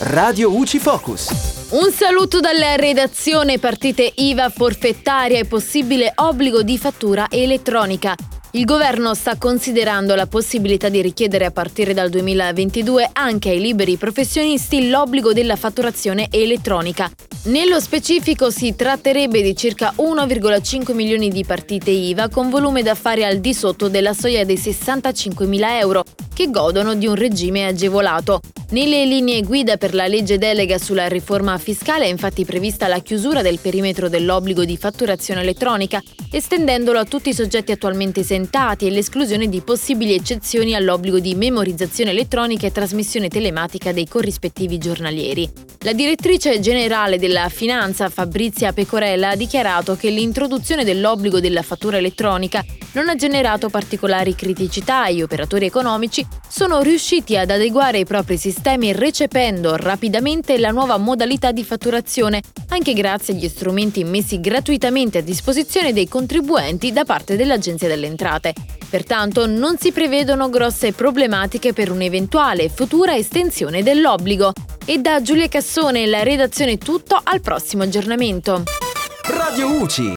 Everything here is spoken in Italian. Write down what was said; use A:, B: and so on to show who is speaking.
A: Radio UCI Focus.
B: Un saluto dalla redazione partite IVA forfettaria e possibile obbligo di fattura elettronica. Il governo sta considerando la possibilità di richiedere a partire dal 2022 anche ai liberi professionisti l'obbligo della fatturazione elettronica. Nello specifico si tratterebbe di circa 1,5 milioni di partite IVA con volume d'affari al di sotto della soglia dei 65 mila euro, che godono di un regime agevolato. Nelle linee guida per la legge delega sulla riforma fiscale è infatti prevista la chiusura del perimetro dell'obbligo di fatturazione elettronica, estendendolo a tutti i soggetti attualmente esentati e l'esclusione di possibili eccezioni all'obbligo di memorizzazione elettronica e trasmissione telematica dei corrispettivi giornalieri. La direttrice generale della Finanza, Fabrizia Pecorella, ha dichiarato che l'introduzione dell'obbligo della fattura elettronica non ha generato particolari criticità e gli operatori economici sono riusciti ad adeguare i propri sistemi recependo rapidamente la nuova modalità di fatturazione, anche grazie agli strumenti messi gratuitamente a disposizione dei contribuenti da parte dell'Agenzia delle Entrate. Pertanto non si prevedono grosse problematiche per un'eventuale futura estensione dell'obbligo. E da Giulia Cassone la redazione tutto al prossimo aggiornamento.
A: Radio UCI.